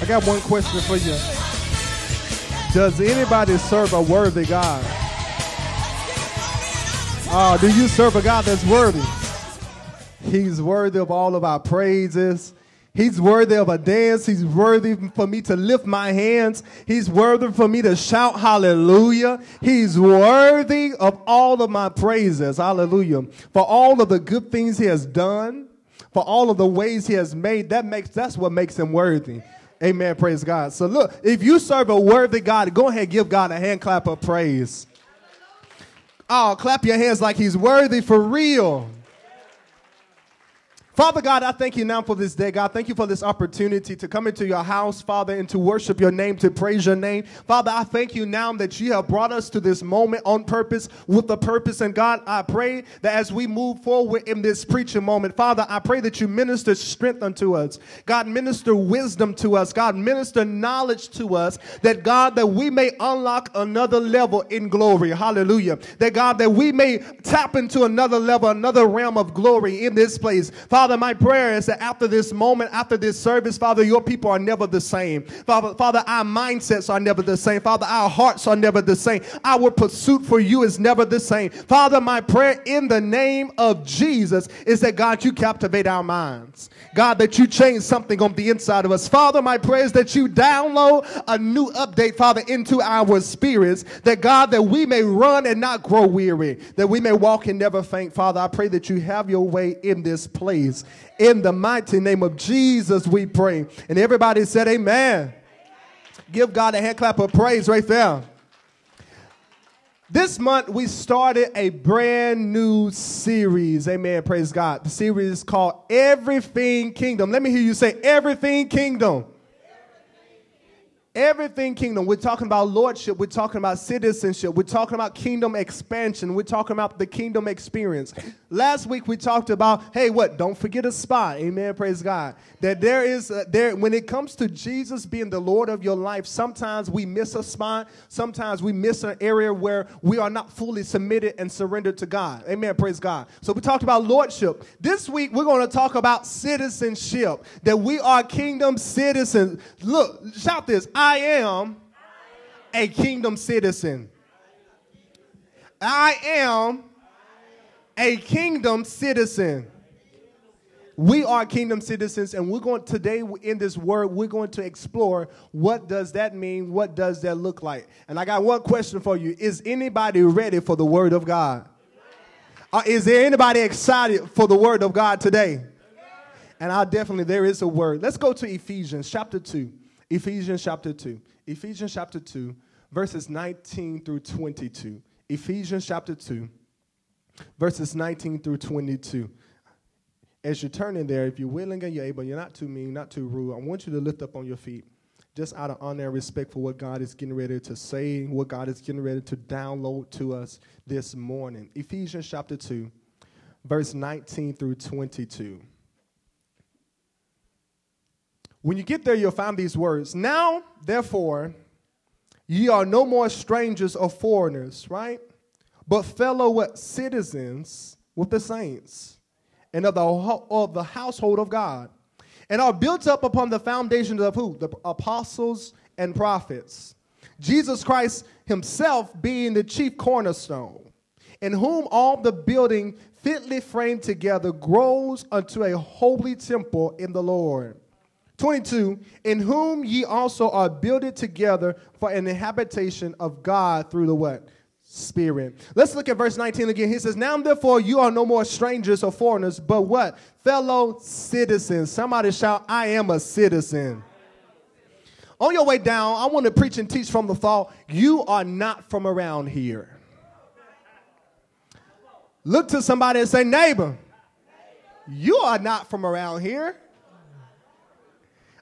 I got one question for you. Does anybody serve a worthy God? Uh, do you serve a God that's worthy? He's worthy of all of our praises. He's worthy of a dance. He's worthy for me to lift my hands. He's worthy for me to shout hallelujah. He's worthy of all of my praises. Hallelujah. For all of the good things he has done, for all of the ways he has made, that makes that's what makes him worthy. Amen. Praise God. So look, if you serve a worthy God, go ahead give God a hand clap of praise. Oh, clap your hands like he's worthy for real. Father God, I thank you now for this day. God, thank you for this opportunity to come into your house, Father, and to worship your name, to praise your name. Father, I thank you now that you have brought us to this moment on purpose with a purpose. And God, I pray that as we move forward in this preaching moment, Father, I pray that you minister strength unto us. God, minister wisdom to us. God, minister knowledge to us. That God, that we may unlock another level in glory. Hallelujah. That God, that we may tap into another level, another realm of glory in this place. Father, Father, my prayer is that after this moment, after this service, Father, your people are never the same. Father, Father, our mindsets are never the same. Father, our hearts are never the same. Our pursuit for you is never the same. Father, my prayer in the name of Jesus is that God, you captivate our minds. God, that you change something on the inside of us. Father, my prayer is that you download a new update, Father, into our spirits. That God, that we may run and not grow weary, that we may walk and never faint. Father, I pray that you have your way in this place. In the mighty name of Jesus, we pray. And everybody said, Amen. Give God a hand clap of praise right there. This month, we started a brand new series. Amen. Praise God. The series is called Everything Kingdom. Let me hear you say, Everything Kingdom. Everything kingdom. We're talking about lordship. We're talking about citizenship. We're talking about kingdom expansion. We're talking about the kingdom experience. Last week we talked about, hey, what? Don't forget a spot. Amen. Praise God. That there is a, there when it comes to Jesus being the Lord of your life, sometimes we miss a spot. Sometimes we miss an area where we are not fully submitted and surrendered to God. Amen. Praise God. So we talked about lordship. This week we're going to talk about citizenship. That we are kingdom citizens. Look, shout this. I I am a kingdom citizen. I am a kingdom citizen. We are kingdom citizens, and we're going today in this word, we're going to explore what does that mean? What does that look like? And I got one question for you. Is anybody ready for the word of God? Uh, is there anybody excited for the word of God today? And I definitely, there is a word. Let's go to Ephesians chapter 2. Ephesians chapter 2. Ephesians chapter 2, verses 19 through 22. Ephesians chapter 2, verses 19 through 22. As you're turning there, if you're willing and you're able, you're not too mean, not too rude, I want you to lift up on your feet just out of honor and respect for what God is getting ready to say, what God is getting ready to download to us this morning. Ephesians chapter 2, verse 19 through 22. When you get there, you'll find these words. Now, therefore, ye are no more strangers or foreigners, right? But fellow citizens with the saints and of the, of the household of God, and are built up upon the foundations of who? The apostles and prophets. Jesus Christ himself being the chief cornerstone, in whom all the building fitly framed together grows unto a holy temple in the Lord 22, in whom ye also are builded together for an habitation of God through the what? Spirit. Let's look at verse 19 again. He says, Now therefore you are no more strangers or foreigners, but what? Fellow citizens. Somebody shout, I am a citizen. On your way down, I want to preach and teach from the thought, you are not from around here. Look to somebody and say, neighbor, you are not from around here.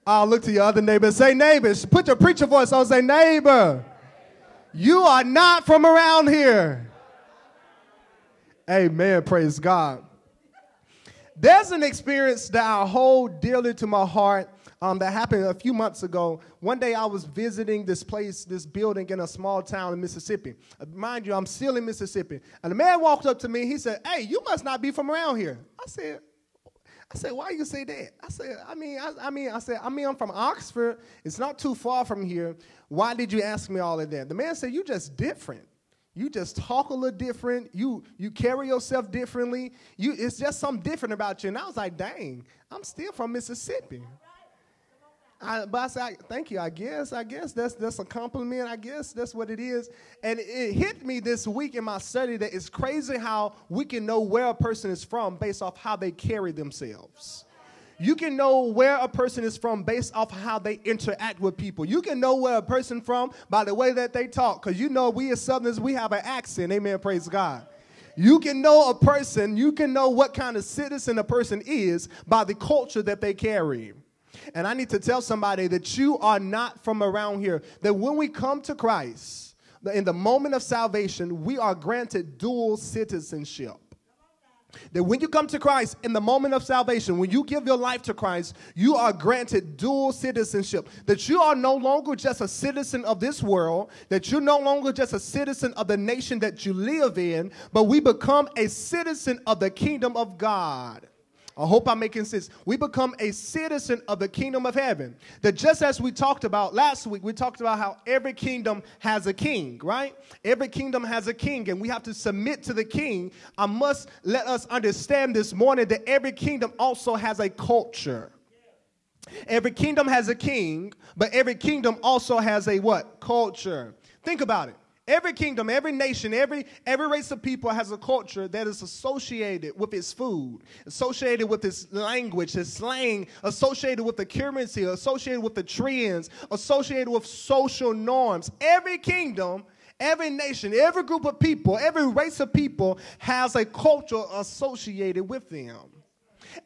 I'll look to your other neighbor and say, neighbors, put your preacher voice on, say, neighbor, you are not from around here. Amen. Praise God. There's an experience that I hold dearly to my heart um, that happened a few months ago. One day I was visiting this place, this building in a small town in Mississippi. Uh, mind you, I'm still in Mississippi. And the man walked up to me. He said, Hey, you must not be from around here. I said, I said, why you say that? I said, I mean, I, I, mean, I said, I mean, I'm from Oxford. It's not too far from here. Why did you ask me all of that? The man said, you just different. You just talk a little different. You you carry yourself differently. You it's just something different about you. And I was like, dang, I'm still from Mississippi. I, but I said, thank you. I guess, I guess that's that's a compliment. I guess that's what it is. And it hit me this week in my study that it's crazy how we can know where a person is from based off how they carry themselves. You can know where a person is from based off how they interact with people. You can know where a person from by the way that they talk, because you know we as Southerners we have an accent. Amen. Praise God. You can know a person. You can know what kind of citizen a person is by the culture that they carry. And I need to tell somebody that you are not from around here. That when we come to Christ, in the moment of salvation, we are granted dual citizenship. That when you come to Christ in the moment of salvation, when you give your life to Christ, you are granted dual citizenship. That you are no longer just a citizen of this world, that you're no longer just a citizen of the nation that you live in, but we become a citizen of the kingdom of God. I hope I'm making sense. We become a citizen of the kingdom of heaven. That just as we talked about last week, we talked about how every kingdom has a king, right? Every kingdom has a king, and we have to submit to the king. I must let us understand this morning that every kingdom also has a culture. Every kingdom has a king, but every kingdom also has a what? Culture. Think about it. Every kingdom, every nation, every, every race of people has a culture that is associated with its food, associated with its language, its slang, associated with the currency, associated with the trends, associated with social norms. Every kingdom, every nation, every group of people, every race of people has a culture associated with them.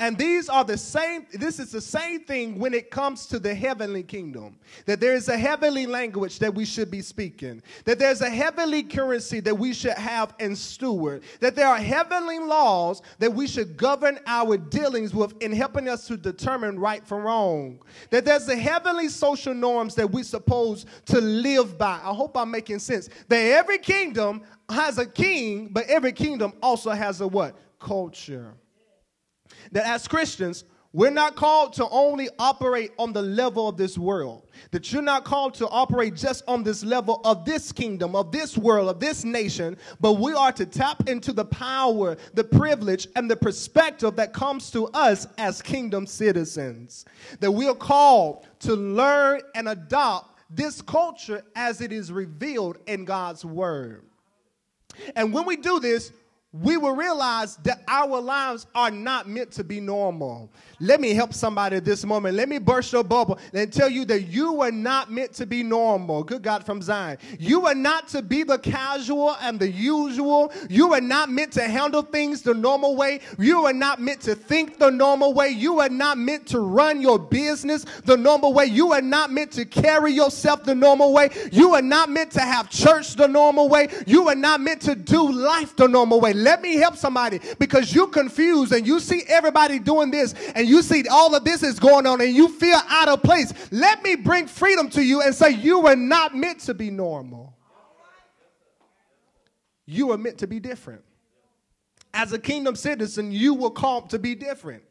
And these are the same, this is the same thing when it comes to the heavenly kingdom. That there is a heavenly language that we should be speaking. That there's a heavenly currency that we should have and steward. That there are heavenly laws that we should govern our dealings with in helping us to determine right from wrong. That there's the heavenly social norms that we're supposed to live by. I hope I'm making sense. That every kingdom has a king, but every kingdom also has a what? Culture that as Christians, we're not called to only operate on the level of this world. That you're not called to operate just on this level of this kingdom, of this world, of this nation, but we are to tap into the power, the privilege, and the perspective that comes to us as kingdom citizens. That we are called to learn and adopt this culture as it is revealed in God's word. And when we do this, we will realize that our lives are not meant to be normal. Let me help somebody this moment. Let me burst your bubble and tell you that you were not meant to be normal. Good God from Zion. You are not to be the casual and the usual. You are not meant to handle things the normal way. You are not meant to think the normal way. You are not meant to run your business the normal way. You are not meant to carry yourself the normal way. You are not meant to have church the normal way. You are not meant to do life the normal way. Let me help somebody because you're confused and you see everybody doing this and you see all of this is going on and you feel out of place, let me bring freedom to you and say you were not meant to be normal. You were meant to be different. As a kingdom citizen, you were called to be different.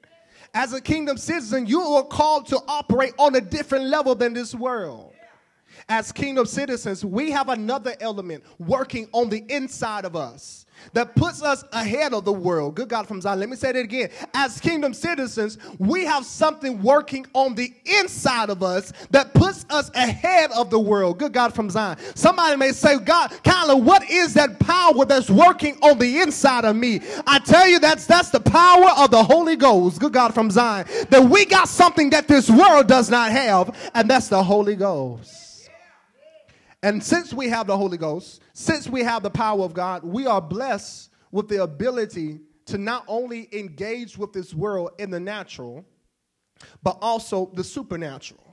As a kingdom citizen, you were called to operate on a different level than this world. As kingdom citizens, we have another element working on the inside of us that puts us ahead of the world. Good God from Zion. Let me say that again. As kingdom citizens, we have something working on the inside of us that puts us ahead of the world. Good God from Zion. Somebody may say, God, Kyler, what is that power that's working on the inside of me? I tell you, that's that's the power of the Holy Ghost. Good God from Zion. That we got something that this world does not have, and that's the Holy Ghost. And since we have the Holy Ghost, since we have the power of God, we are blessed with the ability to not only engage with this world in the natural, but also the supernatural.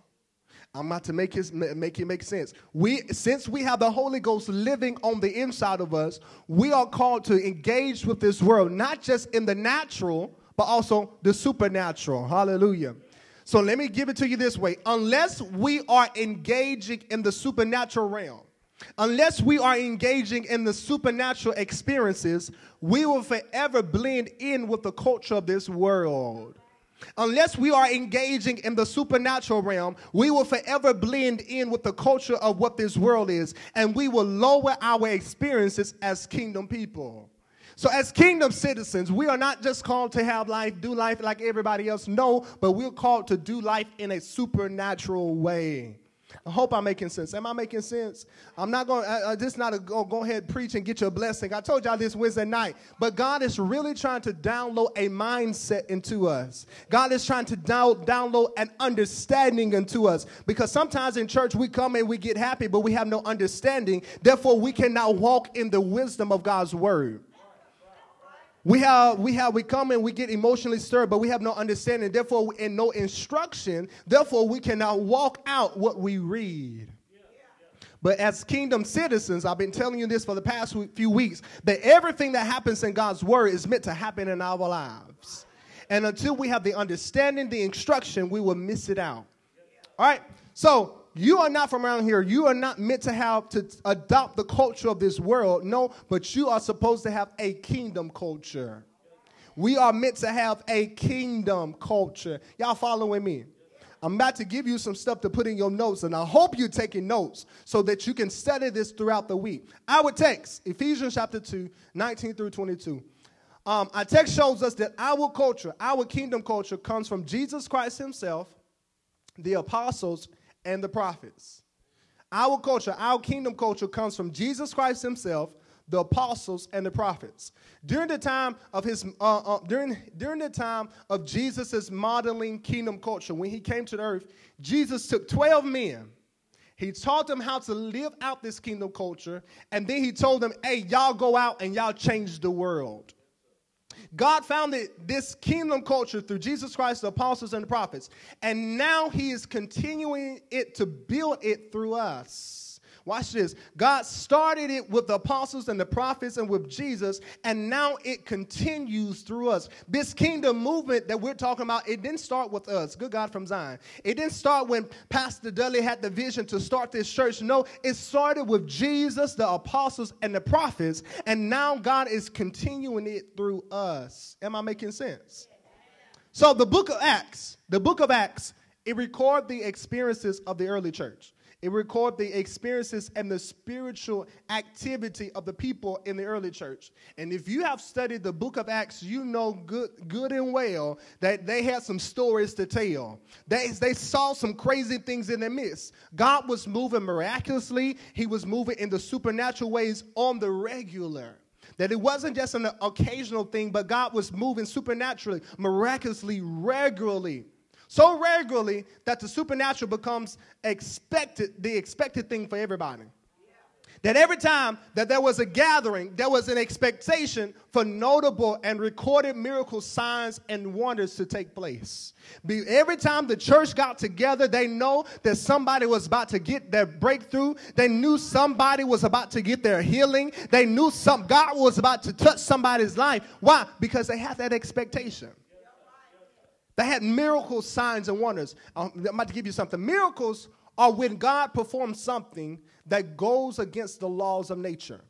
I'm about to make his make it make sense. We since we have the Holy Ghost living on the inside of us, we are called to engage with this world, not just in the natural, but also the supernatural. Hallelujah. So let me give it to you this way unless we are engaging in the supernatural realm, unless we are engaging in the supernatural experiences, we will forever blend in with the culture of this world. Unless we are engaging in the supernatural realm, we will forever blend in with the culture of what this world is, and we will lower our experiences as kingdom people. So, as kingdom citizens, we are not just called to have life, do life like everybody else. No, but we're called to do life in a supernatural way. I hope I'm making sense. Am I making sense? I'm not going. I, just not a go, go ahead preach and get your blessing. I told y'all this Wednesday night, but God is really trying to download a mindset into us. God is trying to down, download an understanding into us because sometimes in church we come and we get happy, but we have no understanding. Therefore, we cannot walk in the wisdom of God's word. We have, we have, we come and we get emotionally stirred, but we have no understanding, therefore, and no instruction. Therefore, we cannot walk out what we read. But as kingdom citizens, I've been telling you this for the past few weeks that everything that happens in God's word is meant to happen in our lives. And until we have the understanding, the instruction, we will miss it out. All right? So, you are not from around here. You are not meant to have to adopt the culture of this world. No, but you are supposed to have a kingdom culture. We are meant to have a kingdom culture. Y'all following me? I'm about to give you some stuff to put in your notes, and I hope you're taking notes so that you can study this throughout the week. Our text, Ephesians chapter 2, 19 through 22. Um, our text shows us that our culture, our kingdom culture, comes from Jesus Christ Himself, the apostles, and the prophets. Our culture, our kingdom culture comes from Jesus Christ himself, the apostles and the prophets. During the time of his uh, uh, during during the time of Jesus's modeling kingdom culture, when he came to the earth, Jesus took 12 men. He taught them how to live out this kingdom culture, and then he told them, "Hey, y'all go out and y'all change the world." God founded this kingdom culture through Jesus Christ, the apostles, and the prophets. And now he is continuing it to build it through us. Watch this. God started it with the apostles and the prophets and with Jesus, and now it continues through us. This kingdom movement that we're talking about, it didn't start with us. Good God from Zion. It didn't start when Pastor Dudley had the vision to start this church. No, it started with Jesus, the apostles, and the prophets, and now God is continuing it through us. Am I making sense? So the book of Acts, the book of Acts, it records the experiences of the early church. It records the experiences and the spiritual activity of the people in the early church. And if you have studied the book of Acts, you know good, good and well that they had some stories to tell. They, they saw some crazy things in their midst. God was moving miraculously, He was moving in the supernatural ways on the regular. That it wasn't just an occasional thing, but God was moving supernaturally, miraculously, regularly so regularly that the supernatural becomes expected, the expected thing for everybody. That every time that there was a gathering, there was an expectation for notable and recorded miracle signs and wonders to take place. Every time the church got together, they know that somebody was about to get their breakthrough. They knew somebody was about to get their healing. They knew some God was about to touch somebody's life. Why? Because they have that expectation. They had miracles, signs, and wonders. Um, I'm about to give you something. Miracles are when God performs something that goes against the laws of nature.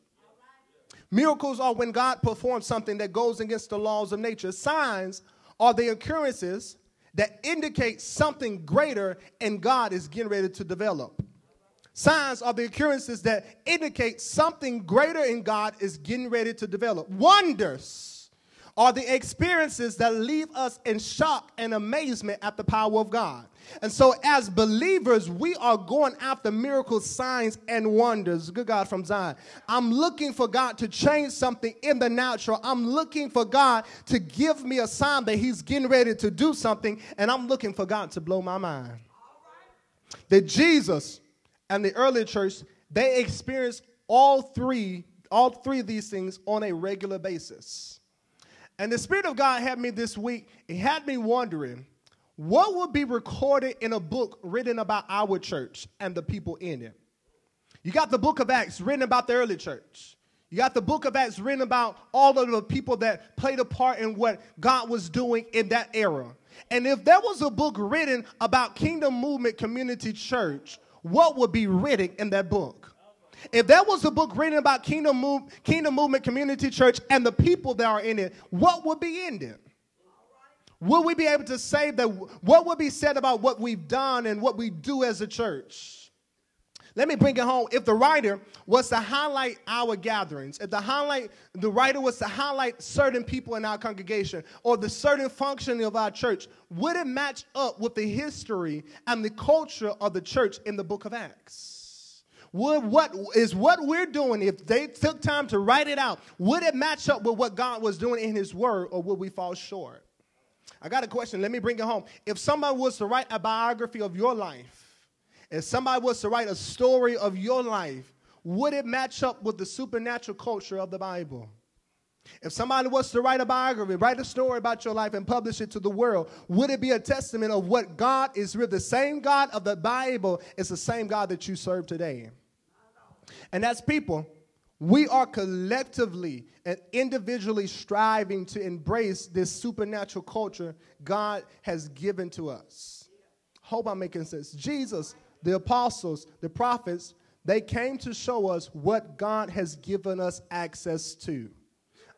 Miracles are when God performs something that goes against the laws of nature. Signs are the occurrences that indicate something greater and God is getting ready to develop. Signs are the occurrences that indicate something greater in God is getting ready to develop. Wonders are the experiences that leave us in shock and amazement at the power of God. And so, as believers, we are going after miracles, signs, and wonders. Good God from Zion. I'm looking for God to change something in the natural. I'm looking for God to give me a sign that He's getting ready to do something. And I'm looking for God to blow my mind. That Jesus and the early church, they experienced all three, all three of these things on a regular basis. And the Spirit of God had me this week, it had me wondering what would be recorded in a book written about our church and the people in it. You got the book of Acts written about the early church. You got the book of Acts written about all of the people that played a part in what God was doing in that era. And if there was a book written about Kingdom Movement Community Church, what would be written in that book? If there was a book written about Kingdom, Move, Kingdom Movement Community Church and the people that are in it, what would be in it? Would we be able to say that what would be said about what we've done and what we do as a church? Let me bring it home. If the writer was to highlight our gatherings, if the highlight the writer was to highlight certain people in our congregation or the certain functioning of our church, would it match up with the history and the culture of the church in the book of Acts? Would what is what we're doing if they took time to write it out, would it match up with what God was doing in his word or would we fall short? I got a question. Let me bring it home. If somebody was to write a biography of your life, if somebody was to write a story of your life, would it match up with the supernatural culture of the Bible? If somebody was to write a biography, write a story about your life and publish it to the world, would it be a testament of what God is real? The same God of the Bible is the same God that you serve today. And as people, we are collectively and individually striving to embrace this supernatural culture God has given to us. Hope I'm making sense. Jesus the apostles, the prophets, they came to show us what God has given us access to.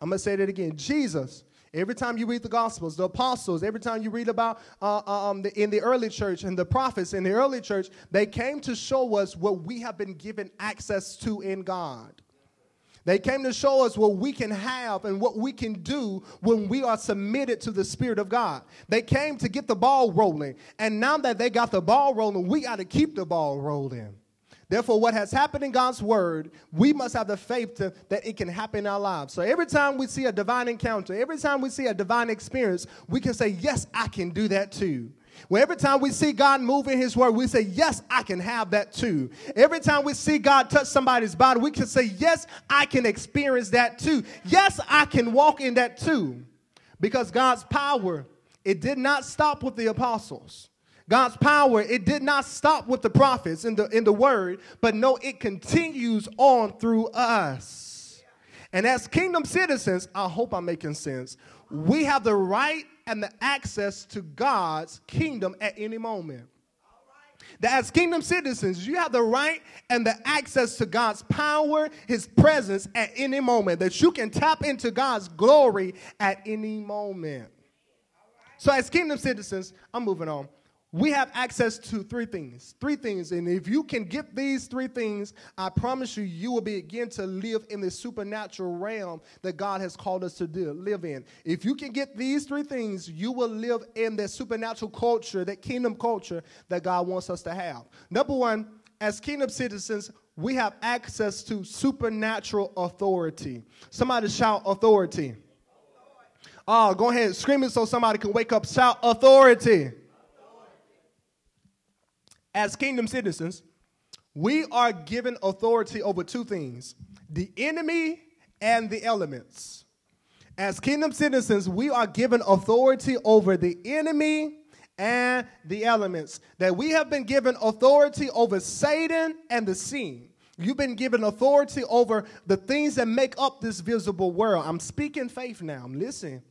I'm going to say that again. Jesus, every time you read the Gospels, the apostles, every time you read about uh, uh, um, the, in the early church and the prophets in the early church, they came to show us what we have been given access to in God. They came to show us what we can have and what we can do when we are submitted to the Spirit of God. They came to get the ball rolling. And now that they got the ball rolling, we got to keep the ball rolling. Therefore, what has happened in God's word, we must have the faith to, that it can happen in our lives. So every time we see a divine encounter, every time we see a divine experience, we can say, Yes, I can do that too. Well, every time we see God move in His Word, we say, Yes, I can have that too. Every time we see God touch somebody's body, we can say, Yes, I can experience that too. Yes, I can walk in that too. Because God's power, it did not stop with the apostles. God's power, it did not stop with the prophets in the, in the Word, but no, it continues on through us. And as kingdom citizens, I hope I'm making sense, we have the right and the access to God's kingdom at any moment. That as kingdom citizens, you have the right and the access to God's power, His presence at any moment, that you can tap into God's glory at any moment. So, as kingdom citizens, I'm moving on we have access to three things. Three things. And if you can get these three things, I promise you, you will begin to live in the supernatural realm that God has called us to do, live in. If you can get these three things, you will live in the supernatural culture, that kingdom culture that God wants us to have. Number one, as kingdom citizens, we have access to supernatural authority. Somebody shout authority. Oh, go ahead, scream it so somebody can wake up. Shout authority as kingdom citizens, we are given authority over two things the enemy and the elements. As kingdom citizens, we are given authority over the enemy and the elements. That we have been given authority over Satan and the seen. You've been given authority over the things that make up this visible world. I'm speaking faith now. I'm listening.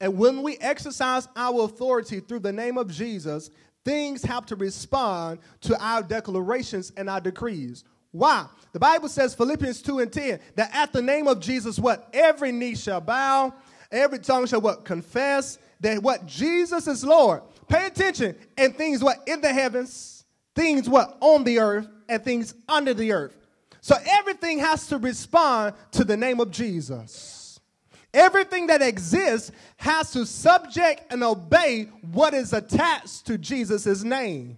And when we exercise our authority through the name of Jesus, things have to respond to our declarations and our decrees. Why? The Bible says, Philippians 2 and 10, that at the name of Jesus, what? Every knee shall bow, every tongue shall what? Confess that what? Jesus is Lord. Pay attention. And things what? In the heavens, things what? On the earth, and things under the earth. So everything has to respond to the name of Jesus. Everything that exists has to subject and obey what is attached to Jesus' name.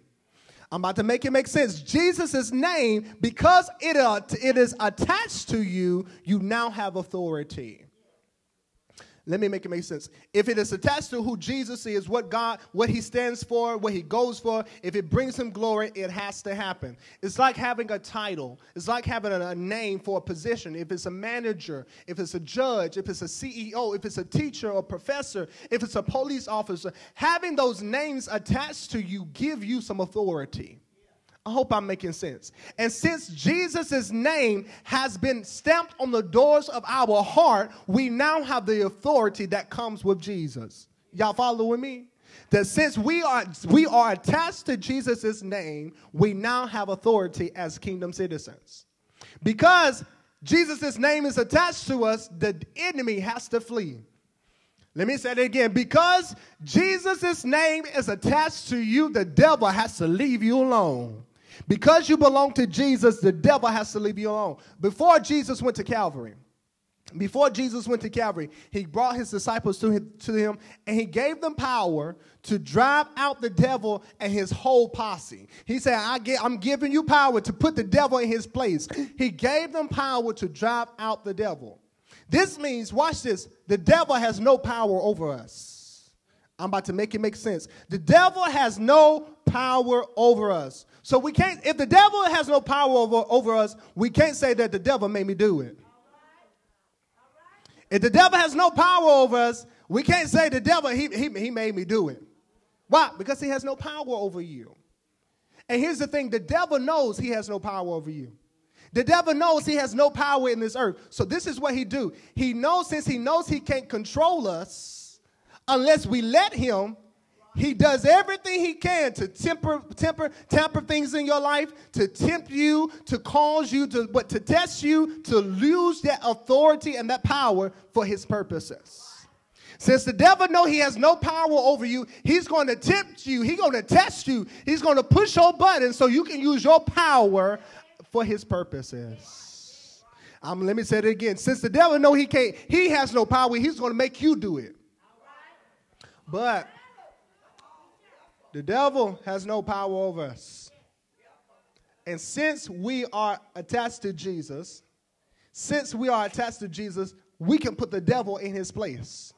I'm about to make it make sense. Jesus' name, because it, uh, it is attached to you, you now have authority. Let me make it make sense. If it is attached to who Jesus is, what God, what he stands for, what he goes for, if it brings him glory, it has to happen. It's like having a title. It's like having a, name for a position. If it's a manager, if it's a judge, if it's a CEO, if it's a teacher or professor, if it's a police officer, having those names attached to you give you some authority. I hope I'm making sense. And since Jesus' name has been stamped on the doors of our heart, we now have the authority that comes with Jesus. Y'all following me? That since we are we are attached to Jesus' name, we now have authority as kingdom citizens. Because Jesus' name is attached to us, the enemy has to flee. Let me say it again. Because Jesus' name is attached to you, the devil has to leave you alone. Because you belong to Jesus, the devil has to leave you alone. Before Jesus went to Calvary, before Jesus went to Calvary, he brought his disciples to him, to him and he gave them power to drive out the devil and his whole posse. He said, I get, I'm giving you power to put the devil in his place. He gave them power to drive out the devil. This means, watch this, the devil has no power over us. I'm about to make it make sense. The devil has no power over us. So we can't, if the devil has no power over, over us, we can't say that the devil made me do it. If the devil has no power over us, we can't say the devil, he, he, he made me do it. Why? Because he has no power over you. And here's the thing the devil knows he has no power over you. The devil knows he has no power in this earth. So this is what he do. He knows since he knows he can't control us unless we let him, he does everything he can to temper, temper, tamper things in your life, to tempt you, to cause you to, but to test you to lose that authority and that power for his purposes. Since the devil know he has no power over you, he's going to tempt you. He's going to test you. He's going to push your buttons so you can use your power for his purposes. Um, let me say it again. Since the devil know he can't, he has no power. He's going to make you do it. But the devil has no power over us. And since we are attached to Jesus, since we are attached to Jesus, we can put the devil in his place.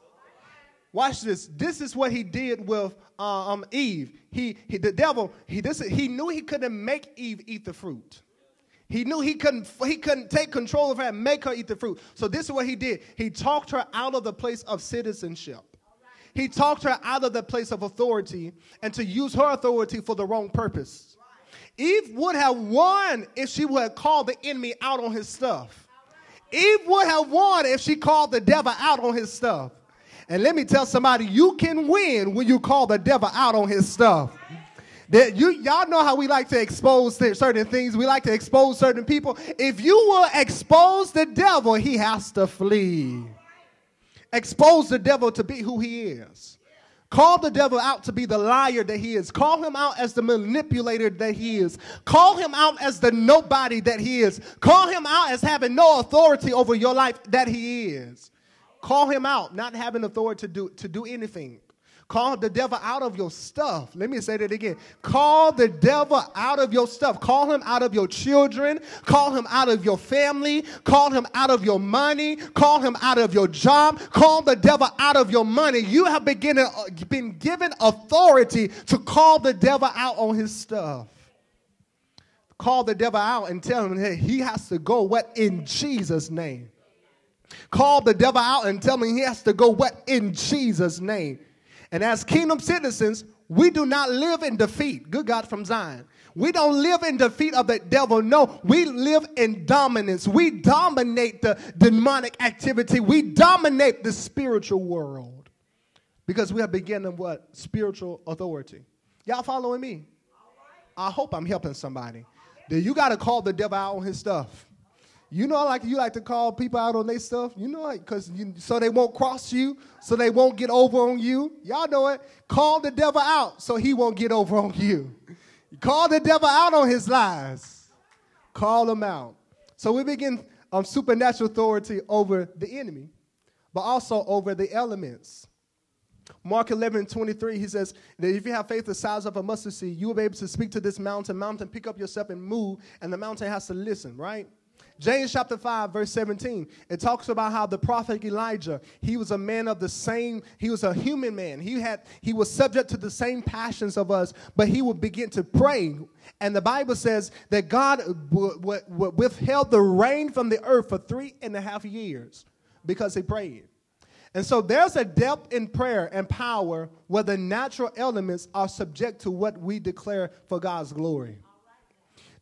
Watch this. This is what he did with uh, um, Eve. He, he, the devil, he, this, he knew he couldn't make Eve eat the fruit. He knew he couldn't, he couldn't take control of her and make her eat the fruit. So this is what he did. He talked her out of the place of citizenship. He talked her out of the place of authority and to use her authority for the wrong purpose. Eve would have won if she would have called the enemy out on his stuff. Eve would have won if she called the devil out on his stuff. And let me tell somebody, you can win when you call the devil out on his stuff. That you y'all know how we like to expose certain things. We like to expose certain people. If you will expose the devil, he has to flee. Expose the devil to be who he is. Call the devil out to be the liar that he is. Call him out as the manipulator that he is. Call him out as the nobody that he is. Call him out as having no authority over your life that he is. Call him out, not having authority to do, to do anything. Call the devil out of your stuff. Let me say that again. Call the devil out of your stuff. Call him out of your children. Call him out of your family. Call him out of your money. Call him out of your job. Call the devil out of your money. You have been, uh, been given authority to call the devil out on his stuff. Call the devil out and tell him hey, he has to go what in Jesus' name. Call the devil out and tell him he has to go what in Jesus' name. And as kingdom citizens, we do not live in defeat. Good God from Zion. We don't live in defeat of the devil. No, we live in dominance. We dominate the demonic activity. We dominate the spiritual world because we are beginning what? Spiritual authority. Y'all following me? I hope I'm helping somebody. Then you got to call the devil out on his stuff. You know, like you like to call people out on their stuff. You know, like because so they won't cross you, so they won't get over on you. Y'all know it. Call the devil out so he won't get over on you. Call the devil out on his lies. Call him out. So we begin um, supernatural authority over the enemy, but also over the elements. Mark 11, 23, he says that if you have faith the size of a mustard seed, you will be able to speak to this mountain, mountain, pick up yourself and move, and the mountain has to listen, right? James chapter 5, verse 17, it talks about how the prophet Elijah, he was a man of the same, he was a human man. He had he was subject to the same passions of us, but he would begin to pray. And the Bible says that God withheld the rain from the earth for three and a half years because he prayed. And so there's a depth in prayer and power where the natural elements are subject to what we declare for God's glory.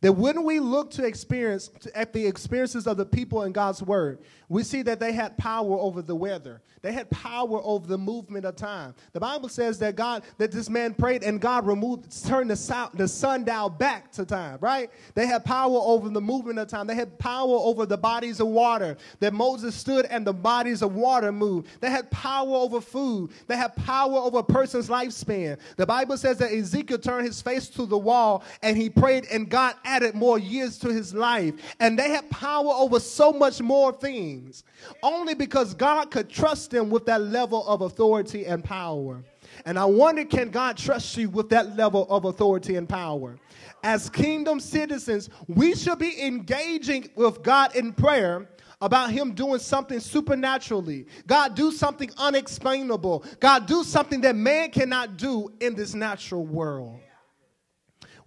That when we look to experience at the experiences of the people in God's word, we see that they had power over the weather. They had power over the movement of time. The Bible says that God, that this man prayed and God removed, turned the, sun, the sundial back to time, right? They had power over the movement of time. They had power over the bodies of water. That Moses stood and the bodies of water moved. They had power over food. They had power over a person's lifespan. The Bible says that Ezekiel turned his face to the wall and he prayed and God added more years to his life. And they had power over so much more things. Only because God could trust them with that level of authority and power. And I wonder can God trust you with that level of authority and power? As kingdom citizens, we should be engaging with God in prayer about him doing something supernaturally. God do something unexplainable. God do something that man cannot do in this natural world.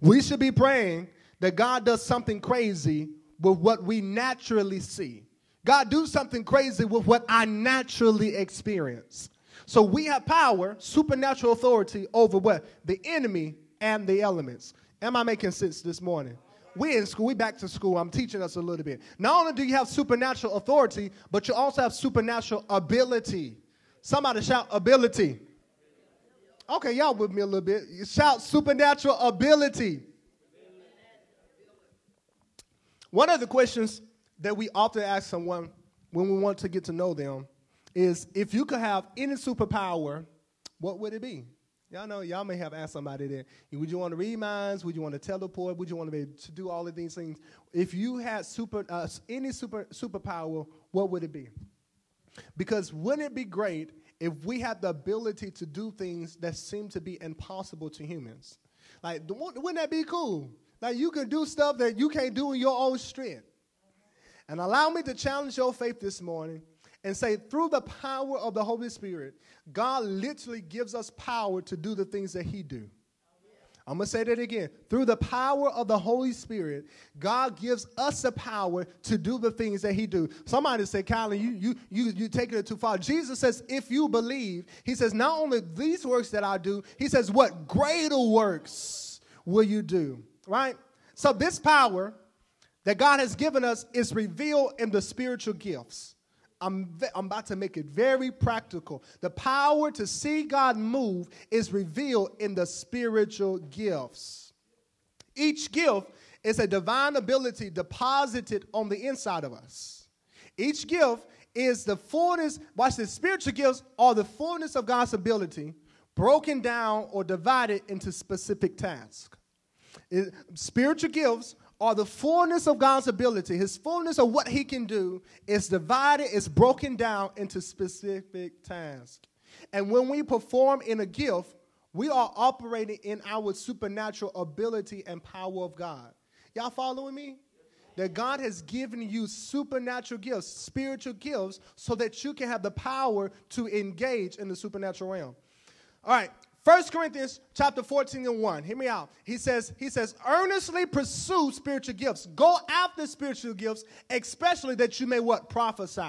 We should be praying that God does something crazy with what we naturally see. God do something crazy with what I naturally experience. So we have power, supernatural authority over what? The enemy and the elements. Am I making sense this morning? We in school, we back to school. I'm teaching us a little bit. Not only do you have supernatural authority, but you also have supernatural ability. Somebody shout ability. Okay, y'all with me a little bit. You shout supernatural ability. One of the questions that we often ask someone when we want to get to know them is if you could have any superpower, what would it be? Y'all know, y'all may have asked somebody that, would you want to read minds? Would you want to teleport? Would you want to be able to do all of these things? If you had super uh, any super superpower, what would it be? Because wouldn't it be great if we had the ability to do things that seem to be impossible to humans? Like, wouldn't that be cool? Like you can do stuff that you can't do in your own strength. And allow me to challenge your faith this morning and say, through the power of the Holy Spirit, God literally gives us power to do the things that He do. I'm going to say that again. Through the power of the Holy Spirit, God gives us the power to do the things that He do. Somebody say, Kylan, you you you you taking it too far. Jesus says, if you believe, He says, not only these works that I do, He says, what greater works will you do? Right? So, this power that God has given us is revealed in the spiritual gifts. I'm, I'm about to make it very practical. The power to see God move is revealed in the spiritual gifts. Each gift is a divine ability deposited on the inside of us. Each gift is the fullness, watch this, spiritual gifts are the fullness of God's ability broken down or divided into specific tasks. It, spiritual gifts are the fullness of God's ability. His fullness of what he can do is divided, it's broken down into specific tasks. And when we perform in a gift, we are operating in our supernatural ability and power of God. Y'all following me? That God has given you supernatural gifts, spiritual gifts, so that you can have the power to engage in the supernatural realm. All right, 1 Corinthians chapter 14 and 1. Hear me out. He says, he says, earnestly pursue spiritual gifts. Go after spiritual gifts, especially that you may what? Prophesy.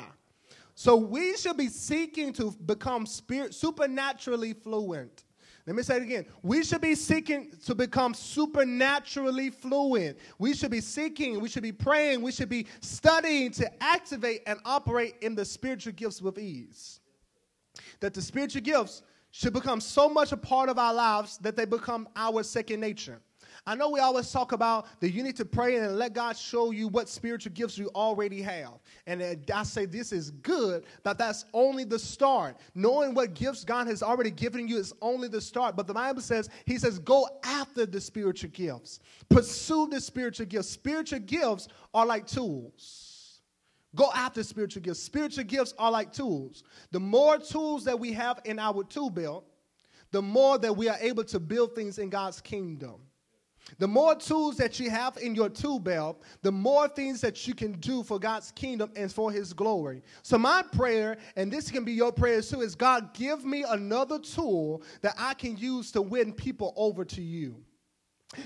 So we should be seeking to become spirit supernaturally fluent. Let me say it again. We should be seeking to become supernaturally fluent. We should be seeking, we should be praying, we should be studying to activate and operate in the spiritual gifts with ease. That the spiritual gifts should become so much a part of our lives that they become our second nature. I know we always talk about that you need to pray and let God show you what spiritual gifts you already have. And uh, I say this is good, but that's only the start. Knowing what gifts God has already given you is only the start. But the Bible says, He says, go after the spiritual gifts, pursue the spiritual gifts. Spiritual gifts are like tools. Go after spiritual gifts. Spiritual gifts are like tools. The more tools that we have in our tool belt, the more that we are able to build things in God's kingdom. The more tools that you have in your tool belt, the more things that you can do for God's kingdom and for His glory. So, my prayer, and this can be your prayer too, is God, give me another tool that I can use to win people over to you.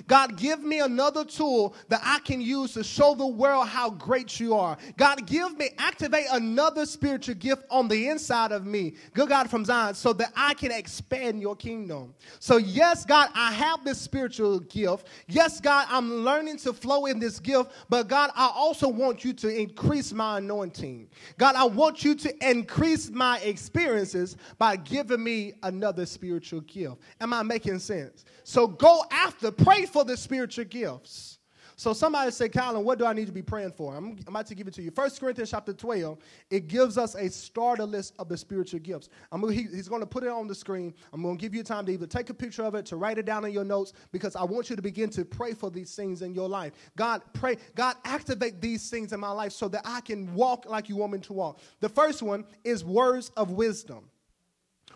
God, give me another tool that I can use to show the world how great you are. God, give me, activate another spiritual gift on the inside of me, good God from Zion, so that I can expand your kingdom. So, yes, God, I have this spiritual gift. Yes, God, I'm learning to flow in this gift, but God, I also want you to increase my anointing. God, I want you to increase my experiences by giving me another spiritual gift. Am I making sense? So, go after, pray for the spiritual gifts. So somebody say, Colin, what do I need to be praying for? I'm, I'm about to give it to you. First Corinthians chapter 12, it gives us a starter list of the spiritual gifts. I'm, he, he's going to put it on the screen. I'm going to give you time to either take a picture of it, to write it down in your notes, because I want you to begin to pray for these things in your life. God, pray, God, activate these things in my life so that I can walk like you want me to walk. The first one is words of wisdom.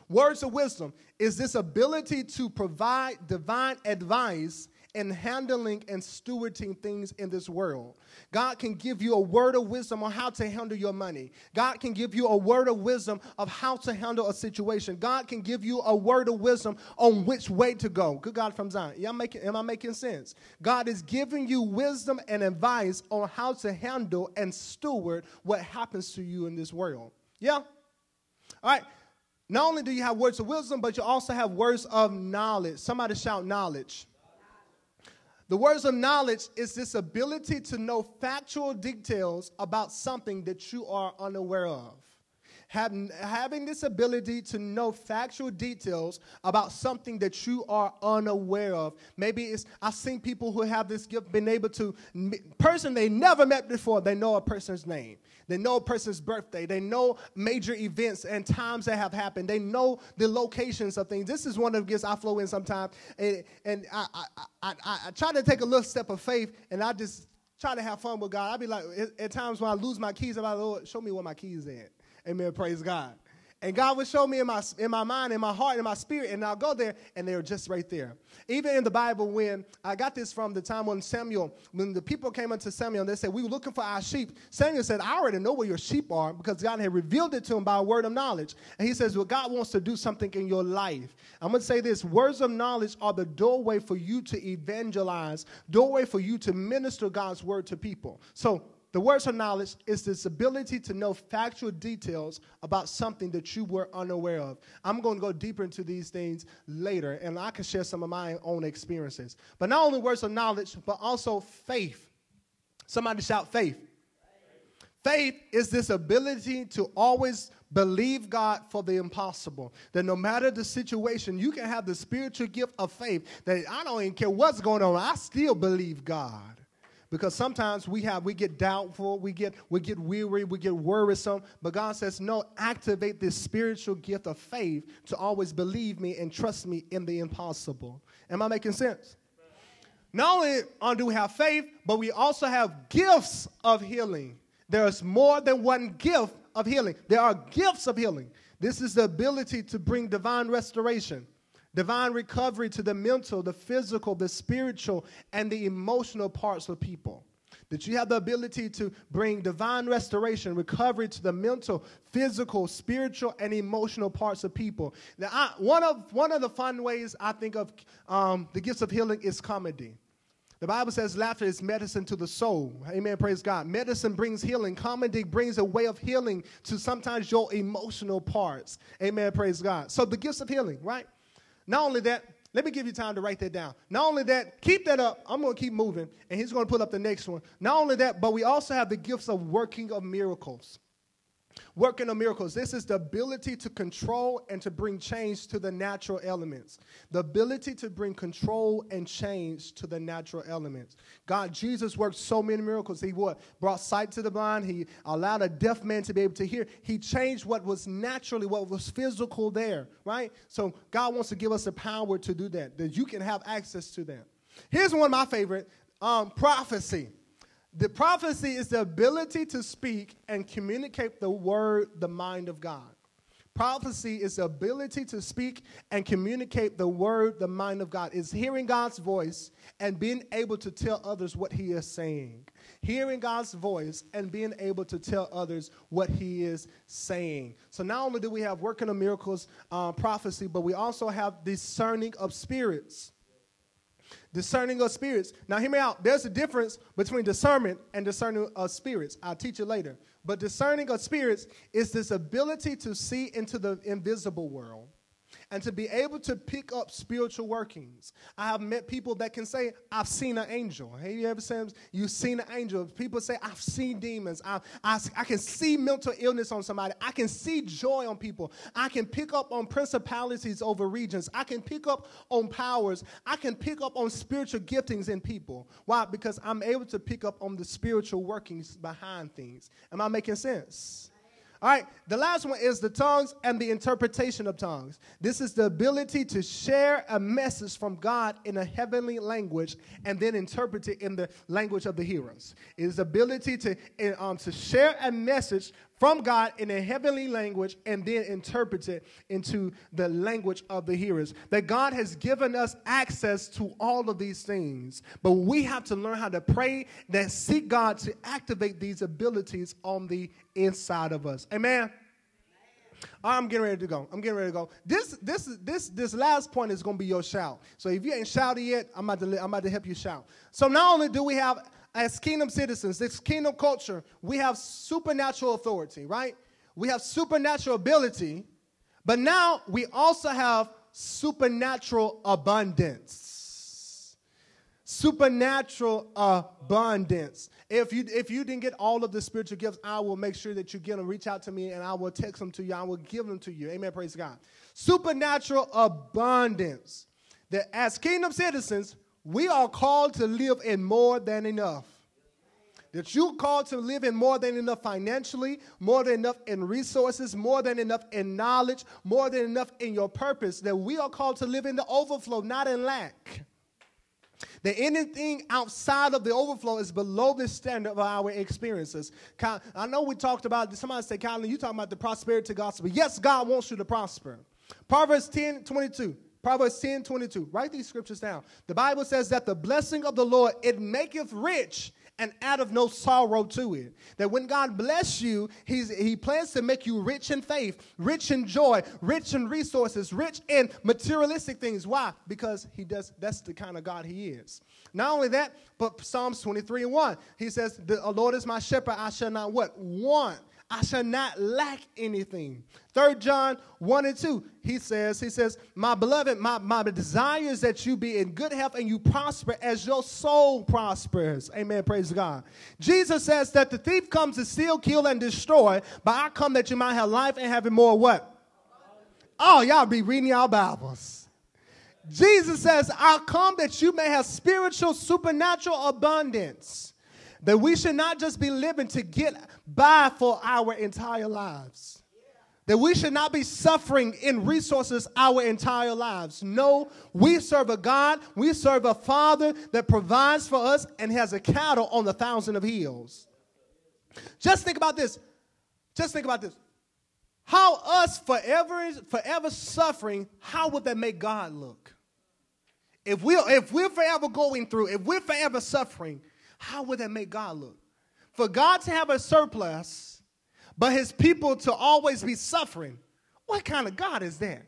Words of wisdom is this ability to provide divine advice in handling and stewarding things in this world. God can give you a word of wisdom on how to handle your money. God can give you a word of wisdom of how to handle a situation. God can give you a word of wisdom on which way to go. Good God from Zion. Yeah, making, am I making sense? God is giving you wisdom and advice on how to handle and steward what happens to you in this world. Yeah? All right. Not only do you have words of wisdom, but you also have words of knowledge. Somebody shout knowledge. The words of knowledge is this ability to know factual details about something that you are unaware of. Having, having this ability to know factual details about something that you are unaware of. Maybe it's, I've seen people who have this gift, been able to, person they never met before, they know a person's name. They know a person's birthday. They know major events and times that have happened. They know the locations of things. This is one of the gifts I flow in sometimes. And, and I, I, I, I, try to take a little step of faith and I just try to have fun with God. I'd be like, at, times when I lose my keys, I'm like, Lord, show me where my keys at. Amen. Praise God. And God would show me in my, in my mind, in my heart, in my spirit, and I'll go there, and they're just right there. Even in the Bible, when I got this from the time when Samuel, when the people came unto Samuel, and they said, We were looking for our sheep. Samuel said, I already know where your sheep are because God had revealed it to him by a word of knowledge. And he says, Well, God wants to do something in your life. I'm going to say this words of knowledge are the doorway for you to evangelize, doorway for you to minister God's word to people. So the words of knowledge is this ability to know factual details about something that you were unaware of. I'm going to go deeper into these things later, and I can share some of my own experiences. But not only words of knowledge, but also faith. Somebody shout faith. Faith is this ability to always believe God for the impossible. That no matter the situation, you can have the spiritual gift of faith that I don't even care what's going on, I still believe God because sometimes we have we get doubtful we get we get weary we get worrisome. But god says no activate this spiritual gift of faith to always believe me and trust me in the impossible. Am i making sense? Not only um, do we have faith but we also have gifts of healing. There's more than one gift of healing. There are gifts of healing. This is the ability to bring divine restoration divine recovery to the mental, the physical, the spiritual, and the emotional parts of people. That you have the ability to bring divine restoration, recovery to the mental, physical, spiritual, and emotional parts of people. Now, I, one, of, one of the fun ways I think of um, the gifts of healing is comedy. The Bible says laughter is medicine to the soul. Amen. Praise God. Medicine brings healing. Comedy brings a way of healing to sometimes your emotional parts. Amen. Praise God. So the gifts of healing, right? Not only that, let me give you time to write that down. Not only that, keep that up. I'm going to keep moving, and he's going to put up the next one. Not only that, but we also have the gifts of working of miracles. Working of miracles. This is the ability to control and to bring change to the natural elements. The ability to bring control and change to the natural elements. God, Jesus worked so many miracles. He what? Brought sight to the blind. He allowed a deaf man to be able to hear. He changed what was naturally, what was physical there, right? So God wants to give us the power to do that, that you can have access to that. Here's one of my favorite um, prophecy. The prophecy is the ability to speak and communicate the word, the mind of God. Prophecy is the ability to speak and communicate the word, the mind of God. Is hearing God's voice and being able to tell others what He is saying. Hearing God's voice and being able to tell others what He is saying. So not only do we have working of miracles, uh, prophecy, but we also have discerning of spirits. Discerning of spirits. Now, hear me out. There's a difference between discernment and discerning of spirits. I'll teach you later. But discerning of spirits is this ability to see into the invisible world and to be able to pick up spiritual workings. I have met people that can say, I've seen an angel. Have you ever said you've seen an angel? People say, I've seen demons. I, I, I can see mental illness on somebody. I can see joy on people. I can pick up on principalities over regions. I can pick up on powers. I can pick up on spiritual giftings in people. Why? Because I'm able to pick up on the spiritual workings behind things. Am I making sense? All right, the last one is the tongues and the interpretation of tongues. This is the ability to share a message from God in a heavenly language and then interpret it in the language of the hearers. It is the ability to, eh, um, to share a message from God in a heavenly language and then interpret it into the language of the hearers. That God has given us access to all of these things, but we have to learn how to pray that seek God to activate these abilities on the inside of us. Amen. I'm getting ready to go. I'm getting ready to go. This this this this last point is going to be your shout. So if you ain't shouted yet, I'm about to I'm about to help you shout. So not only do we have as kingdom citizens, this kingdom culture, we have supernatural authority, right? We have supernatural ability, but now we also have supernatural abundance. Supernatural abundance. If you if you didn't get all of the spiritual gifts, I will make sure that you get them. Reach out to me, and I will text them to you. I will give them to you. Amen. Praise God. Supernatural abundance. That as kingdom citizens, we are called to live in more than enough. That you're called to live in more than enough financially, more than enough in resources, more than enough in knowledge, more than enough in your purpose. That we are called to live in the overflow, not in lack. That anything outside of the overflow is below the standard of our experiences. I know we talked about, somebody said, Colin, you talking about the prosperity gospel. Yes, God wants you to prosper. Proverbs 10 22. Proverbs 10 22. Write these scriptures down. The Bible says that the blessing of the Lord, it maketh rich and out of no sorrow to it. That when God bless you, he's, He plans to make you rich in faith, rich in joy, rich in resources, rich in materialistic things. Why? Because He does. That's the kind of God He is. Not only that, but Psalms 23 and 1. He says, The Lord is my shepherd, I shall not what? Want. I shall not lack anything. Third John 1 and 2, he says, he says, My beloved, my, my desire is that you be in good health and you prosper as your soul prospers. Amen. Praise God. Jesus says that the thief comes to steal, kill, and destroy, but I come that you might have life and have it more what? Oh, y'all be reading y'all Bibles. Jesus says, I'll come that you may have spiritual, supernatural abundance. That we should not just be living to get by for our entire lives. That we should not be suffering in resources our entire lives. No, we serve a God, we serve a Father that provides for us and has a cattle on the thousand of hills. Just think about this. Just think about this. How us forever forever suffering, how would that make God look? If we if we're forever going through, if we're forever suffering, how would that make God look? For God to have a surplus, but his people to always be suffering, what kind of God is that?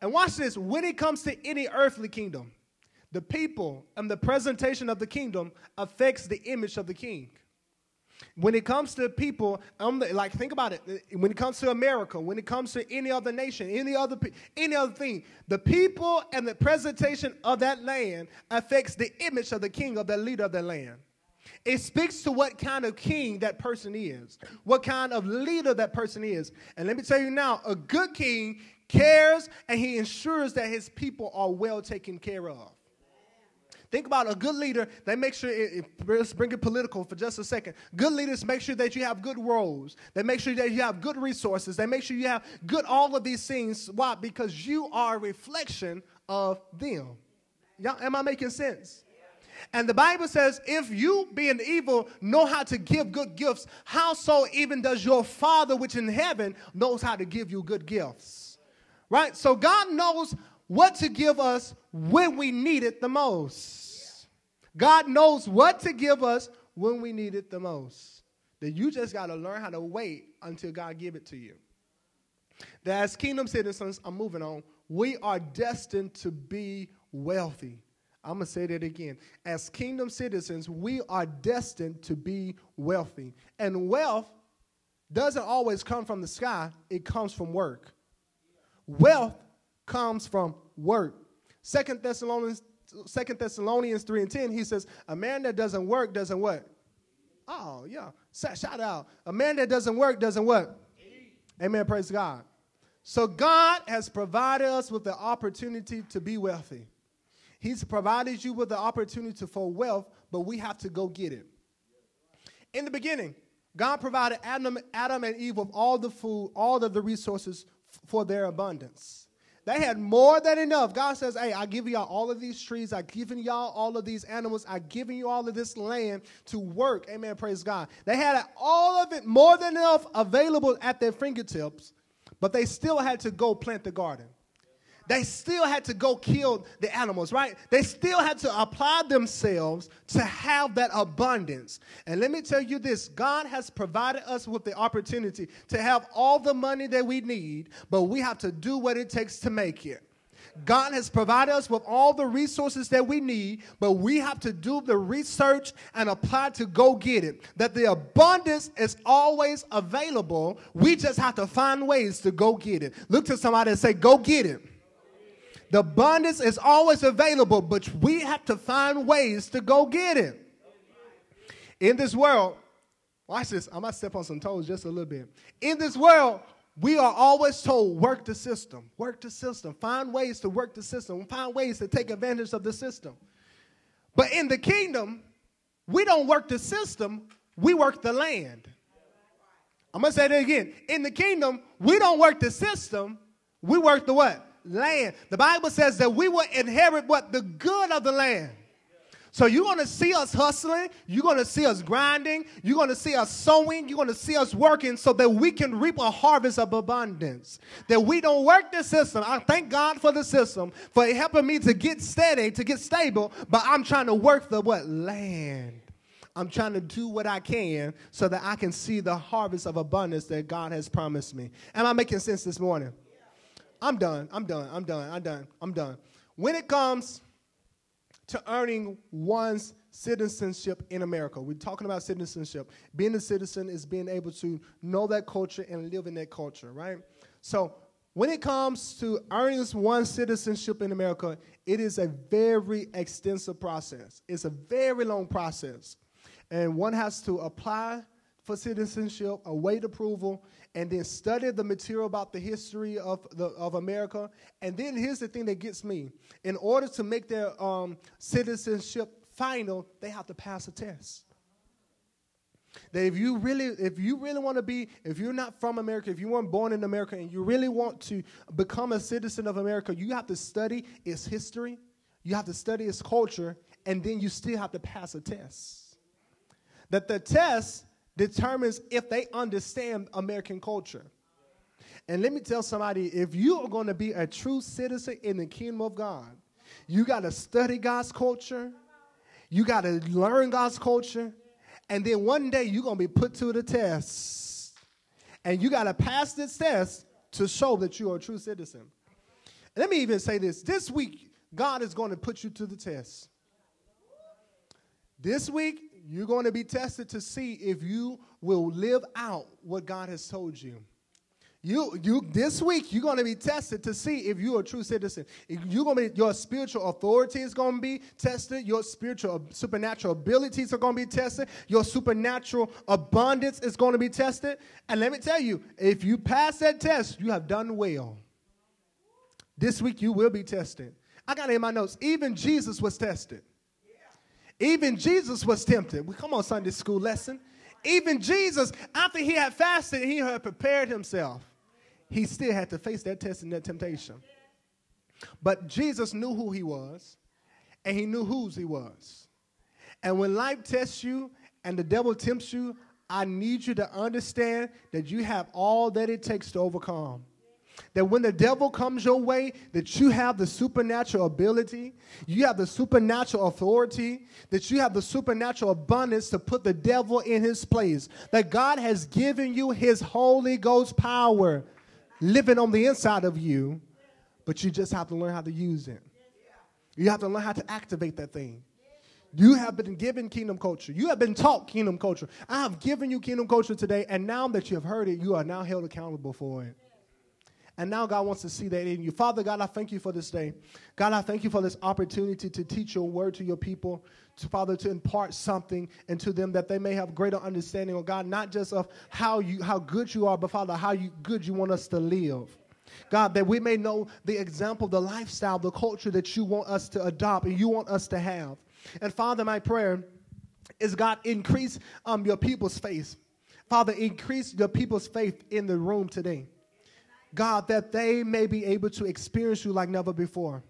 And watch this when it comes to any earthly kingdom, the people and the presentation of the kingdom affects the image of the king. When it comes to people, um, like think about it. When it comes to America, when it comes to any other nation, any other any other thing, the people and the presentation of that land affects the image of the king of the leader of the land. It speaks to what kind of king that person is, what kind of leader that person is. And let me tell you now, a good king cares and he ensures that his people are well taken care of. Think about a good leader. They make sure, it, it, let's bring it political for just a second. Good leaders make sure that you have good roles. They make sure that you have good resources. They make sure you have good all of these things. Why? Because you are a reflection of them. Y'all, am I making sense? And the Bible says, if you, being evil, know how to give good gifts, how so even does your Father which in heaven knows how to give you good gifts? Right? So God knows what to give us when we need it the most. God knows what to give us when we need it the most. That you just got to learn how to wait until God give it to you. That as kingdom citizens, I'm moving on, we are destined to be wealthy. I'm going to say that again. As kingdom citizens, we are destined to be wealthy. And wealth doesn't always come from the sky, it comes from work. Wealth comes from work. Second Thessalonians, Second Thessalonians 3 and 10, he says, A man that doesn't work doesn't what? Oh, yeah. Shout out. A man that doesn't work doesn't what? Amen. Praise God. So God has provided us with the opportunity to be wealthy. He's provided you with the opportunity for wealth, but we have to go get it. In the beginning, God provided Adam, Adam and Eve with all the food, all of the resources for their abundance. They had more than enough. God says, Hey, I give y'all all of these trees. I've given y'all all of these animals. I've given you all of this land to work. Amen. Praise God. They had all of it, more than enough, available at their fingertips, but they still had to go plant the garden they still had to go kill the animals, right? They still had to apply themselves to have that abundance. And let me tell you this God has provided us with the opportunity to have all the money that we need, but we have to do what it takes to make it. God has provided us with all the resources that we need, but we have to do the research and apply to go get it. That the abundance is always available. We just have to find ways to go get it. Look to somebody and say, Go get it. The abundance is always available, but we have to find ways to go get it. In this world, watch this. I might step on some toes just a little bit. In this world, we are always told work the system, work the system, find ways to work the system, find ways to take advantage of the system. But in the kingdom, we don't work the system, we work the land. I'm going to say that again. In the kingdom, we don't work the system, we work the what? Land. The Bible says that we will inherit what? The good of the land. So you're going to see us hustling. You're going to see us grinding. You're going to see us sowing. You're going to see us working so that we can reap a harvest of abundance. That we don't work the system. I thank God for the system for helping me to get steady, to get stable. But I'm trying to work the what? Land. I'm trying to do what I can so that I can see the harvest of abundance that God has promised me. Am I making sense this morning? I'm done. I'm done. I'm done. I'm done. I'm done. When it comes to earning one's citizenship in America, we're talking about citizenship. Being a citizen is being able to know that culture and live in that culture, right? So, when it comes to earning one's citizenship in America, it is a very extensive process. It's a very long process. And one has to apply for citizenship, await approval, and then study the material about the history of, the, of America. And then here's the thing that gets me. In order to make their um, citizenship final, they have to pass a test. That if you really, if you really want to be, if you're not from America, if you weren't born in America, and you really want to become a citizen of America, you have to study its history, you have to study its culture, and then you still have to pass a test. That the test determines if they understand American culture. And let me tell somebody if you are going to be a true citizen in the kingdom of God, you got to study God's culture, you got to learn God's culture, and then one day you're going to be put to the test. And you got to pass this test to show that you are a true citizen. Let me even say this this week, God is going to put you to the test. This week, you're going to be tested to see if you will live out what God has told you. You, you, this week, you're going to be tested to see if you're a true citizen. You're going to be, your spiritual authority is going to be tested. Your spiritual, uh, supernatural abilities are going to be tested. Your supernatural abundance is going to be tested. And let me tell you, if you pass that test, you have done well. This week, you will be tested. I got it in my notes. Even Jesus was tested. Even Jesus was tempted. We come on Sunday school lesson. Even Jesus, after he had fasted, and he had prepared himself. He still had to face that test and that temptation. But Jesus knew who he was, and he knew whose he was. And when life tests you and the devil tempts you, I need you to understand that you have all that it takes to overcome. That when the devil comes your way, that you have the supernatural ability, you have the supernatural authority, that you have the supernatural abundance to put the devil in his place. That God has given you his Holy Ghost power living on the inside of you, but you just have to learn how to use it. You have to learn how to activate that thing. You have been given kingdom culture. You have been taught kingdom culture. I have given you kingdom culture today, and now that you have heard it, you are now held accountable for it. And now God wants to see that in you. Father God, I thank you for this day. God, I thank you for this opportunity to teach your word to your people, to Father, to impart something into them that they may have greater understanding, of God, not just of how you how good you are, but Father, how you good you want us to live. God, that we may know the example, the lifestyle, the culture that you want us to adopt and you want us to have. And Father, my prayer is God, increase um, your people's faith. Father, increase your people's faith in the room today. God, that they may be able to experience you like never before.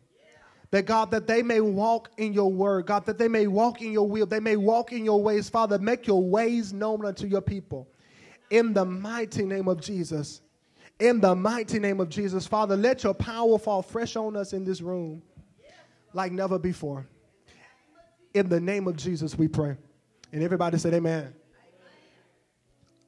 That God, that they may walk in your word, God, that they may walk in your will, they may walk in your ways. Father, make your ways known unto your people. In the mighty name of Jesus. In the mighty name of Jesus, Father, let your power fall fresh on us in this room like never before. In the name of Jesus, we pray. And everybody said, Amen.